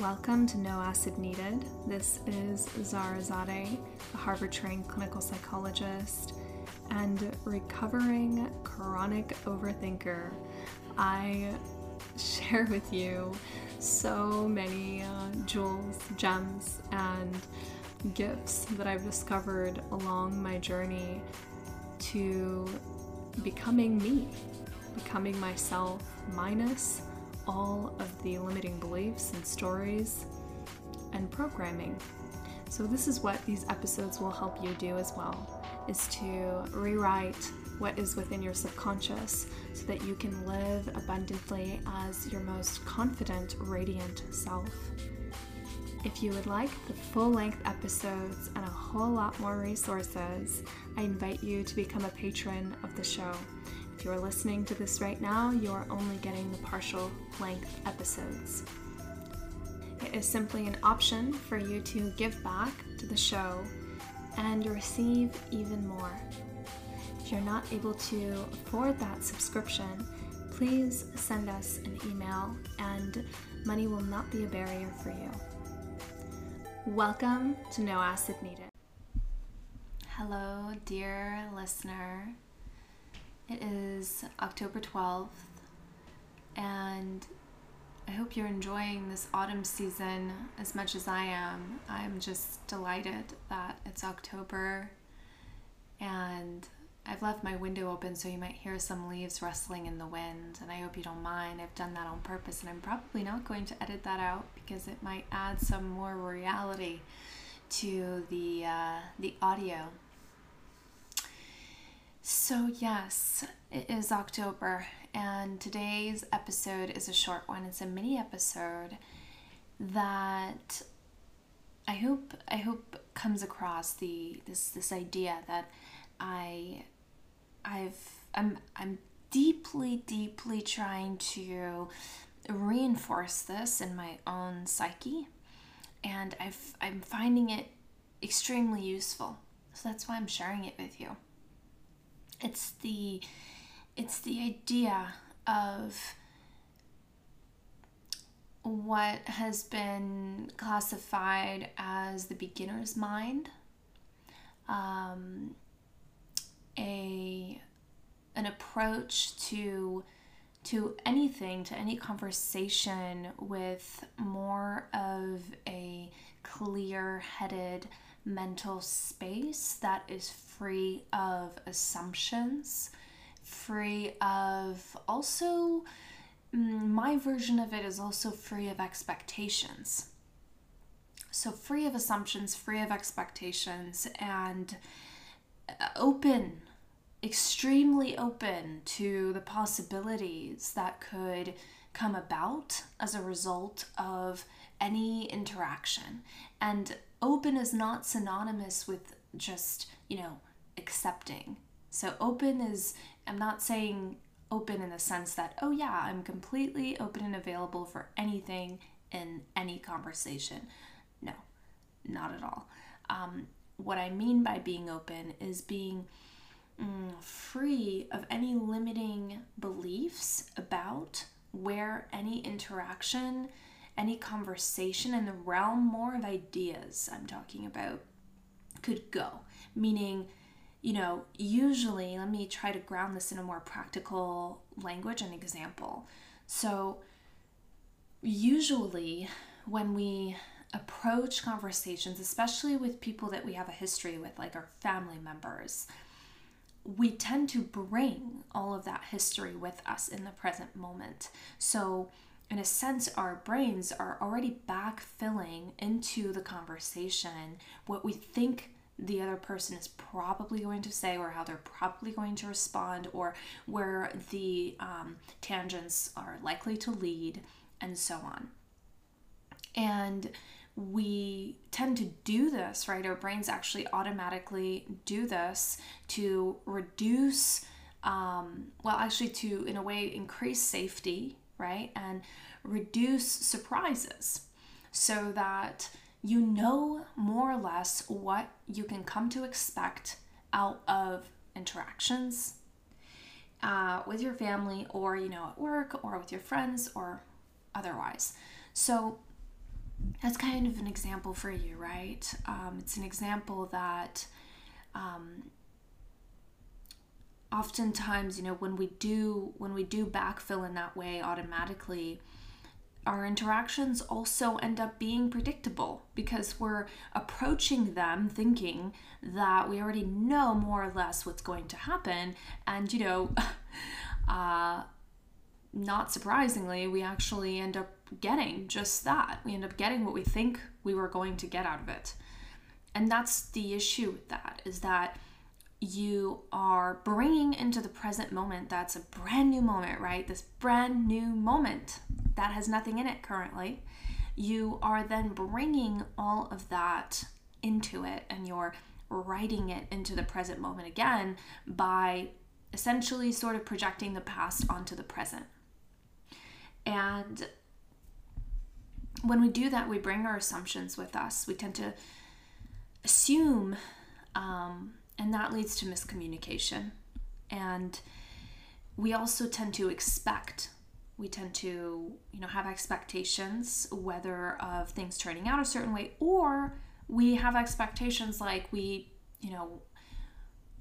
Welcome to No Acid Needed. This is Zara Zadeh, a Harvard trained clinical psychologist and recovering chronic overthinker. I share with you so many uh, jewels, gems, and gifts that I've discovered along my journey to becoming me, becoming myself, minus all of the limiting beliefs and stories and programming. So this is what these episodes will help you do as well is to rewrite what is within your subconscious so that you can live abundantly as your most confident, radiant self. If you would like the full length episodes and a whole lot more resources, I invite you to become a patron of the show. If you're listening to this right now, you are only getting the partial length episodes. It is simply an option for you to give back to the show and receive even more. If you're not able to afford that subscription, please send us an email and money will not be a barrier for you. Welcome to No Acid Needed. Hello, dear listener. It is October 12th, and I hope you're enjoying this autumn season as much as I am. I'm just delighted that it's October and I've left my window open so you might hear some leaves rustling in the wind, and I hope you don't mind. I've done that on purpose, and I'm probably not going to edit that out because it might add some more reality to the uh, the audio. So yes, it is October, and today's episode is a short one. It's a mini episode that I hope I hope comes across the this this idea that I I've I'm I'm deeply deeply trying to reinforce this in my own psyche and I've I'm finding it extremely useful. So that's why I'm sharing it with you. It's the it's the idea of what has been classified as the beginner's mind. Um, a an approach to to anything to any conversation with more of a clear-headed mental space that is free of assumptions free of also mm, my version of it is also free of expectations so free of assumptions free of expectations and open, extremely open to the possibilities that could come about as a result of any interaction. And open is not synonymous with just, you know, accepting. So open is, I'm not saying open in the sense that, oh yeah, I'm completely open and available for anything in any conversation. No, not at all. Um, what I mean by being open is being mm, free of any limiting beliefs about where any interaction, any conversation in the realm more of ideas I'm talking about could go. Meaning, you know, usually, let me try to ground this in a more practical language and example. So, usually, when we approach conversations, especially with people that we have a history with, like our family members, we tend to bring all of that history with us in the present moment. So, in a sense, our brains are already backfilling into the conversation what we think the other person is probably going to say or how they're probably going to respond or where the um, tangents are likely to lead and so on. And we tend to do this, right? Our brains actually automatically do this to reduce, um, well, actually, to in a way increase safety, right? And reduce surprises so that you know more or less what you can come to expect out of interactions uh, with your family or, you know, at work or with your friends or otherwise. So, that's kind of an example for you, right? Um, it's an example that um, oftentimes, you know, when we do when we do backfill in that way automatically, our interactions also end up being predictable because we're approaching them thinking that we already know more or less what's going to happen, and you know. uh, not surprisingly, we actually end up getting just that. We end up getting what we think we were going to get out of it. And that's the issue with that is that you are bringing into the present moment that's a brand new moment, right? This brand new moment that has nothing in it currently. You are then bringing all of that into it and you're writing it into the present moment again by essentially sort of projecting the past onto the present. And when we do that, we bring our assumptions with us. We tend to assume, um, and that leads to miscommunication. And we also tend to expect. We tend to, you know, have expectations, whether of things turning out a certain way, or we have expectations like we, you know,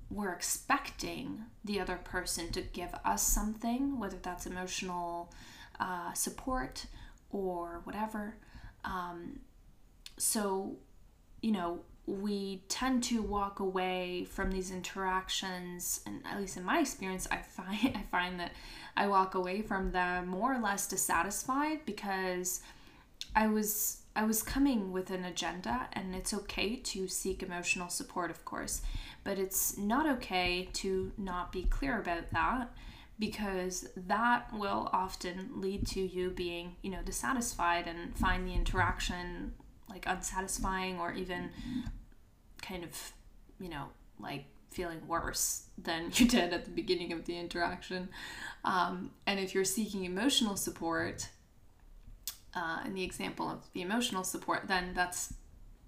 we're expecting the other person to give us something, whether that's emotional uh, support or whatever. Um, so, you know, we tend to walk away from these interactions, and at least in my experience, I find I find that I walk away from them more or less dissatisfied because I was I was coming with an agenda, and it's okay to seek emotional support, of course, but it's not okay to not be clear about that because that will often lead to you being, you know, dissatisfied and find the interaction like unsatisfying or even kind of, you know, like feeling worse than you did at the beginning of the interaction. Um, and if you're seeking emotional support, uh, in the example of the emotional support, then that's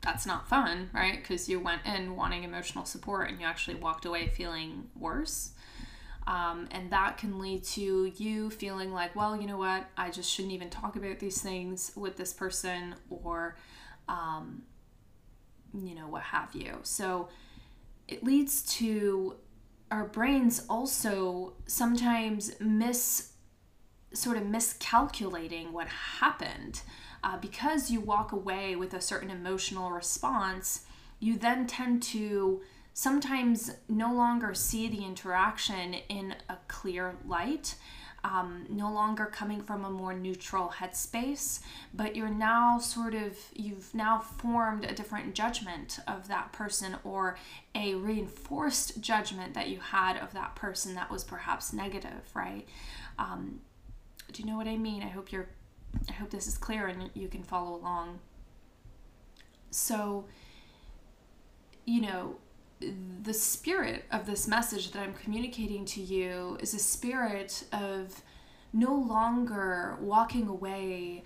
that's not fun, right? Because you went in wanting emotional support and you actually walked away feeling worse. Um, and that can lead to you feeling like, well, you know what, I just shouldn't even talk about these things with this person or, um, you know, what have you. So it leads to our brains also sometimes miss, sort of miscalculating what happened. Uh, because you walk away with a certain emotional response, you then tend to sometimes no longer see the interaction in a clear light. Um, no longer coming from a more neutral headspace, but you're now sort of, you've now formed a different judgment of that person or a reinforced judgment that you had of that person that was perhaps negative, right? Um, do you know what I mean? I hope you're, I hope this is clear and you can follow along. So, you know, the spirit of this message that I'm communicating to you is a spirit of no longer walking away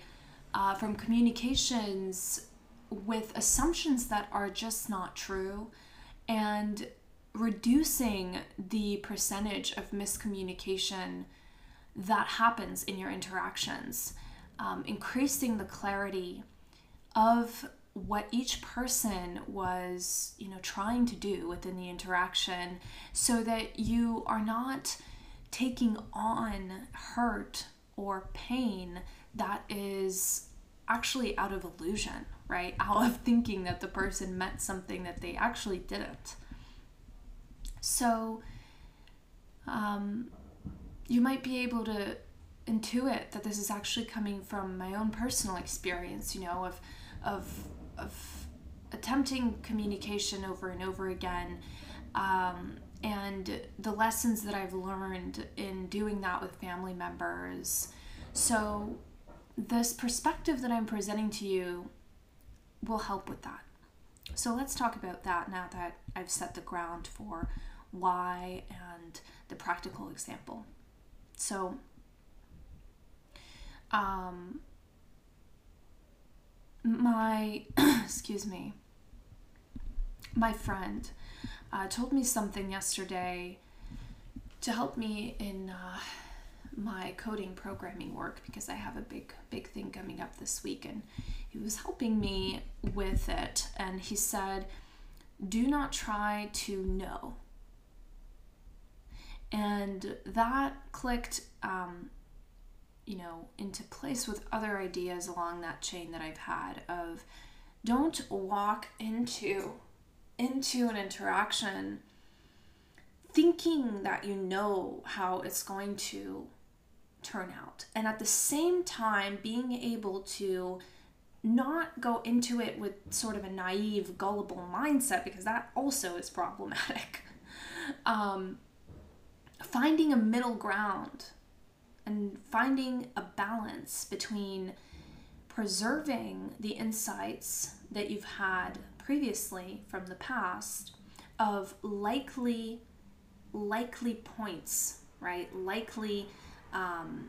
uh, from communications with assumptions that are just not true and reducing the percentage of miscommunication that happens in your interactions, um, increasing the clarity of what each person was, you know, trying to do within the interaction so that you are not taking on hurt or pain that is actually out of illusion, right? Out of thinking that the person meant something that they actually didn't. So, um, you might be able to intuit that this is actually coming from my own personal experience, you know, of of of attempting communication over and over again um, and the lessons that I've learned in doing that with family members. So, this perspective that I'm presenting to you will help with that. So, let's talk about that now that I've set the ground for why and the practical example. So, um, my excuse me my friend uh, told me something yesterday to help me in uh, my coding programming work because I have a big big thing coming up this week and he was helping me with it and he said do not try to know. And that clicked um, you know into place with other ideas along that chain that i've had of don't walk into into an interaction thinking that you know how it's going to turn out. And at the same time being able to not go into it with sort of a naive gullible mindset because that also is problematic. Um, finding a middle ground and finding a balance between preserving the insights that you've had previously from the past of likely likely points right? Likely um,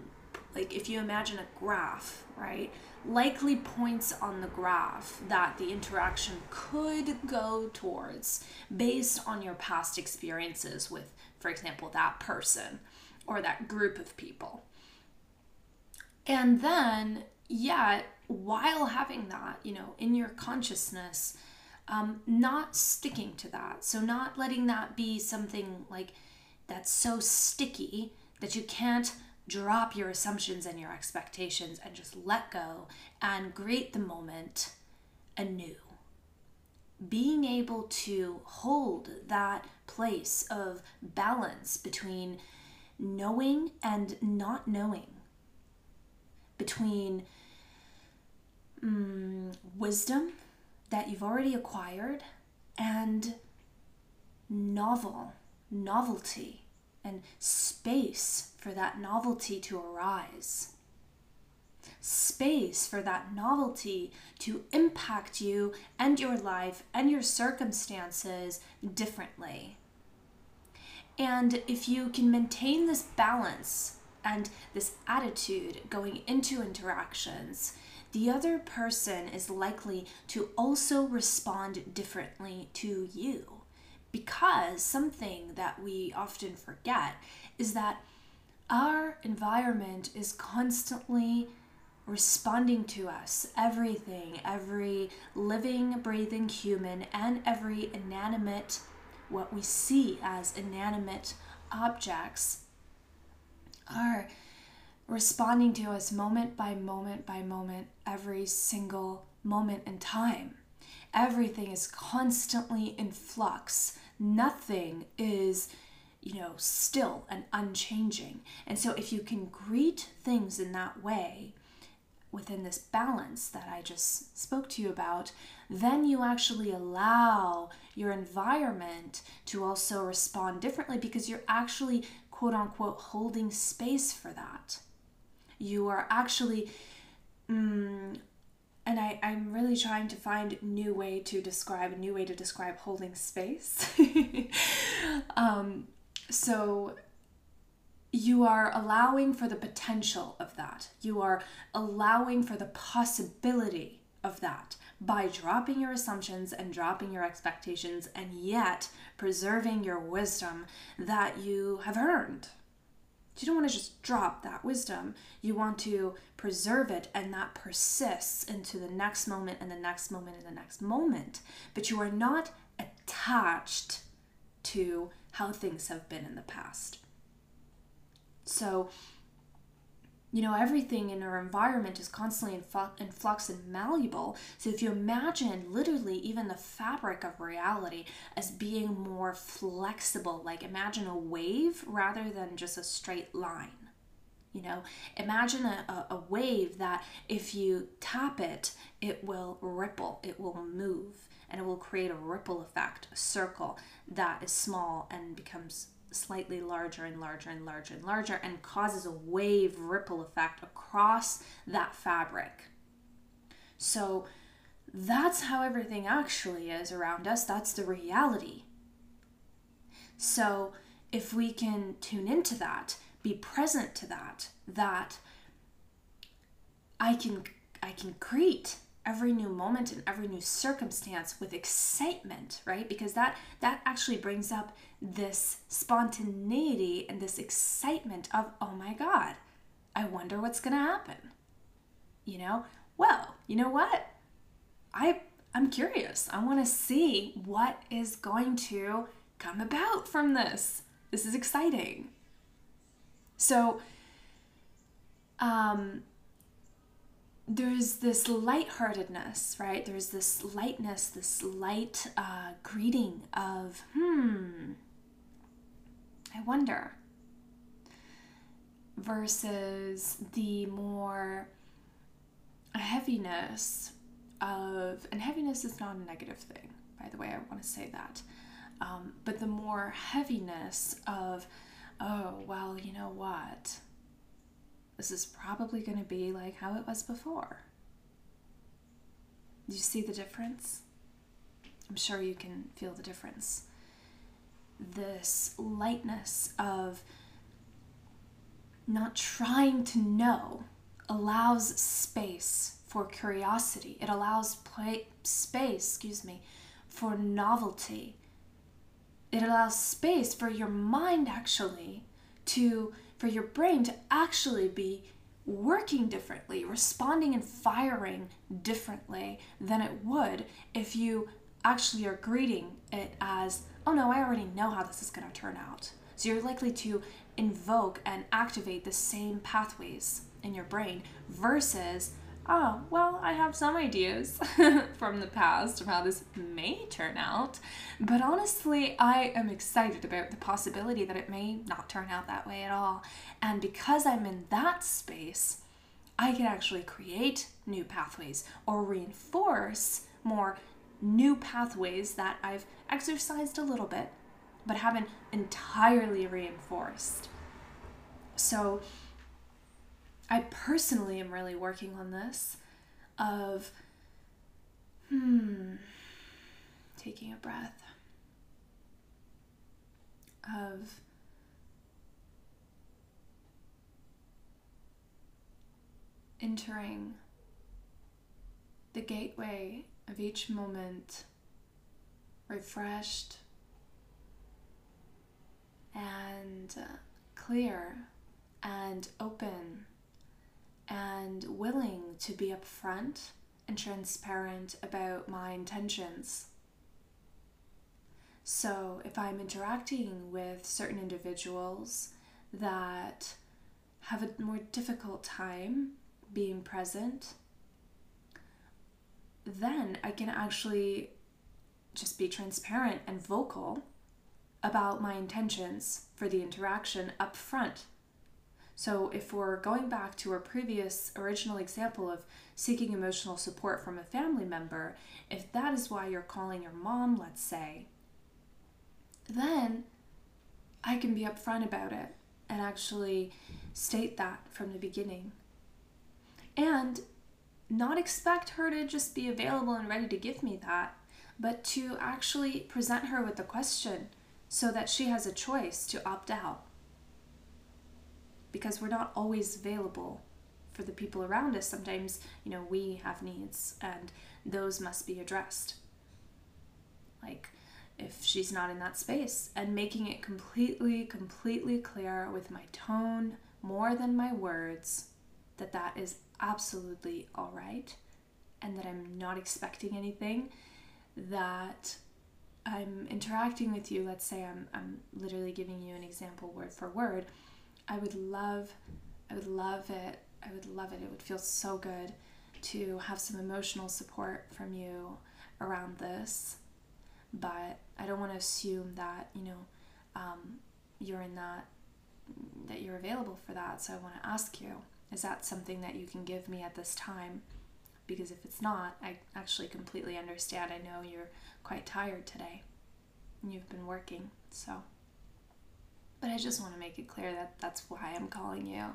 like if you imagine a graph right? Likely points on the graph that the interaction could go towards based on your past experiences with for example that person or that group of people and then, yet, while having that, you know, in your consciousness, um, not sticking to that. So, not letting that be something like that's so sticky that you can't drop your assumptions and your expectations and just let go and greet the moment anew. Being able to hold that place of balance between knowing and not knowing between um, wisdom that you've already acquired and novel, novelty, and space for that novelty to arise. Space for that novelty to impact you and your life and your circumstances differently. And if you can maintain this balance and this attitude going into interactions, the other person is likely to also respond differently to you. Because something that we often forget is that our environment is constantly responding to us. Everything, every living, breathing human, and every inanimate, what we see as inanimate objects are responding to us moment by moment by moment, every single moment in time. Everything is constantly in flux. Nothing is, you know, still and unchanging. And so if you can greet things in that way, within this balance that I just spoke to you about, then you actually allow your environment to also respond differently because you're actually quote unquote holding space for that. You are actually, mm, and I, I'm really trying to find new way to describe a new way to describe holding space. um, so you are allowing for the potential of that. You are allowing for the possibility of that by dropping your assumptions and dropping your expectations and yet preserving your wisdom that you have earned. You don't want to just drop that wisdom. You want to preserve it, and that persists into the next moment and the next moment and the next moment. But you are not attached to how things have been in the past. So, you know, everything in our environment is constantly in, flux and malleable. So if you imagine literally even the fabric of reality as being more flexible, like imagine a wave rather than just a straight line. You know, imagine a, a wave that if you tap it, it will ripple, it will move, and it will create a ripple effect, a circle that is small and becomes slightly larger and larger and larger and larger and causes a wave ripple effect across that fabric. So that's how everything actually is around us. That's the reality. So if we can tune into that, be present to that, that I can I can create every new moment and every new circumstance with excitement right because that that actually brings up this spontaneity and this excitement of oh my god i wonder what's going to happen you know well you know what I I'm curious. I want to see what is going to come about from this. This is exciting. So, um, there's this lightheartedness, right? There's this lightness, this light uh, greeting of, hmm, I wonder, versus the more heaviness of, and heaviness is not a negative thing, by the way, I want to say that, um, but the more heaviness of, oh, well, you know what? This is probably going to be like how it was before. Do you see the difference? I'm sure you can feel the difference. This lightness of not trying to know allows space for curiosity. It allows play, space, excuse me, for novelty. It allows space for your mind actually to for your brain to actually be working differently, responding and firing differently than it would if you actually are greeting it as, oh no, I already know how this is going to turn out. So you're likely to invoke and activate the same pathways in your brain versus, oh, well, I have some ideas from the past of how this may turn out, but honestly, I am excited about the possibility that it may not turn out that way at all. And because I'm in that space, I can actually create new pathways or reinforce more new pathways that I've exercised a little bit but haven't entirely reinforced. So, I personally am really working on this of, hmm, taking a breath, of entering the gateway of each moment refreshed and clear and open and willing to be upfront and transparent about my intentions. So, if I'm interacting with certain individuals that have a more difficult time being present, then I can actually just be transparent and vocal about my intentions for the interaction up front so, if we're going back to our previous original example of seeking emotional support from a family member, if that is why you're calling your mom, let's say, then I can be upfront about it and actually state that from the beginning. And not expect her to just be available and ready to give me that, but to actually present her with the question so that she has a choice to opt out because we're not always available for the people around us. Sometimes, you know, we have needs and those must be addressed. Like, if she's not in that space, and making it completely, completely clear with my tone more than my words that that is absolutely all right and that I'm not expecting anything, that I'm interacting with you. Let's say I'm, I'm literally giving you an example word for word I would love, I would love it. I would love it. It would feel so good to have some emotional support from you around this. But I don't want to assume that, you know, um, you're in that, that you're available for that. So I want to ask you, is that something that you can give me at this time? Because if it's not, I actually completely understand. I know you're quite tired today you've been working. So. But I just want to make it clear that that's why I'm calling you.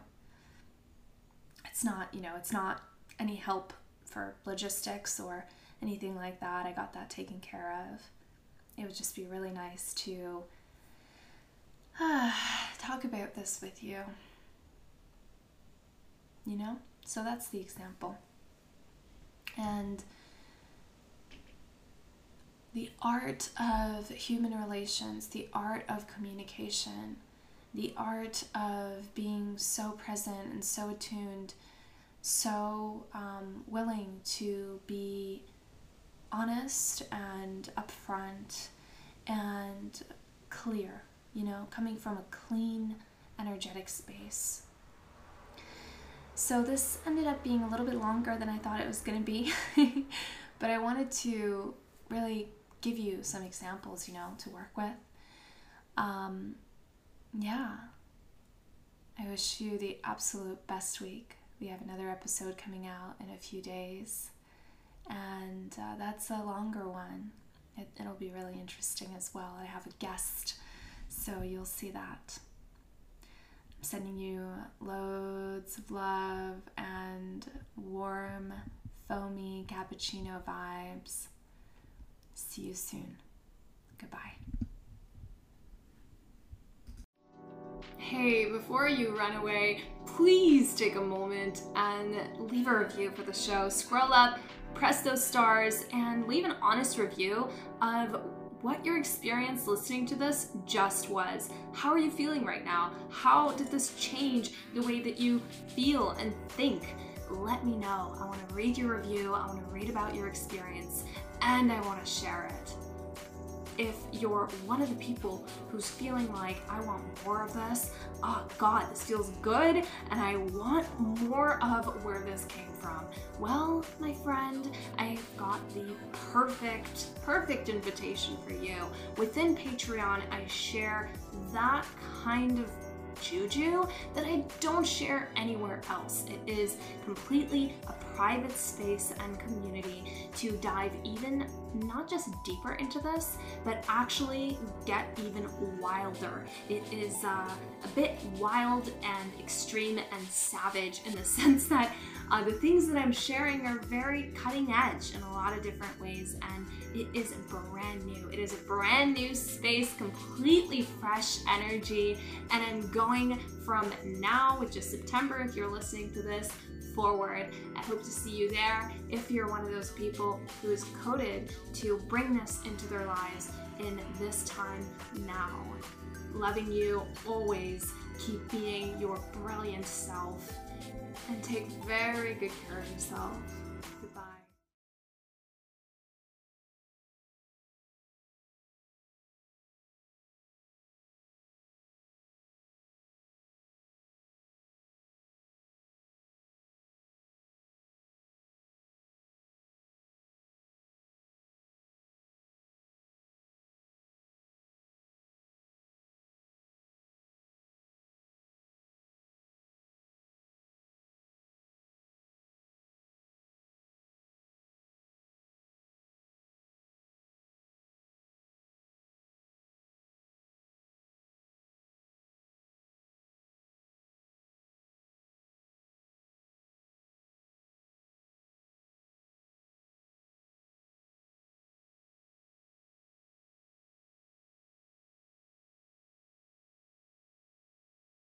It's not, you know, it's not any help for logistics or anything like that. I got that taken care of. It would just be really nice to uh, talk about this with you. You know? So that's the example. And the art of human relations, the art of communication, the art of being so present and so attuned, so um, willing to be honest and upfront and clear, you know, coming from a clean, energetic space. So this ended up being a little bit longer than I thought it was going to be, but I wanted to really give you some examples, you know, to work with. Um, yeah. I wish you the absolute best week. We have another episode coming out in a few days, and uh, that's a longer one. It, it'll be really interesting as well. I have a guest, so you'll see that. I'm sending you loads of love and warm, foamy cappuccino vibes. See you soon. Goodbye. Hey, before you run away, please take a moment and leave a review for the show. Scroll up, press those stars, and leave an honest review of what your experience listening to this just was. How are you feeling right now? How did this change the way that you feel and think? Let me know. I want to read your review, I want to read about your experience, and I want to share it if you're one of the people who's feeling like, I want more of this, oh God, this feels good, and I want more of where this came from. Well, my friend, I've got the perfect, perfect invitation for you. Within Patreon, I share that kind of juju that I don't share anywhere else. It is completely a private space and community to dive even not just deeper into this, but actually get even wilder. It is uh, a bit wild and extreme and savage in the sense that uh, the things that I'm sharing are very cutting edge in a lot of different ways, and it is brand new. It is a brand new space, completely fresh energy, and I'm going from now, which is September, if you're listening to this, forward. I hope to see you there if you're one of those people who is coded to bring this into their lives in this time now. Loving you always. Keep being your brilliant self and take very good care of yourself.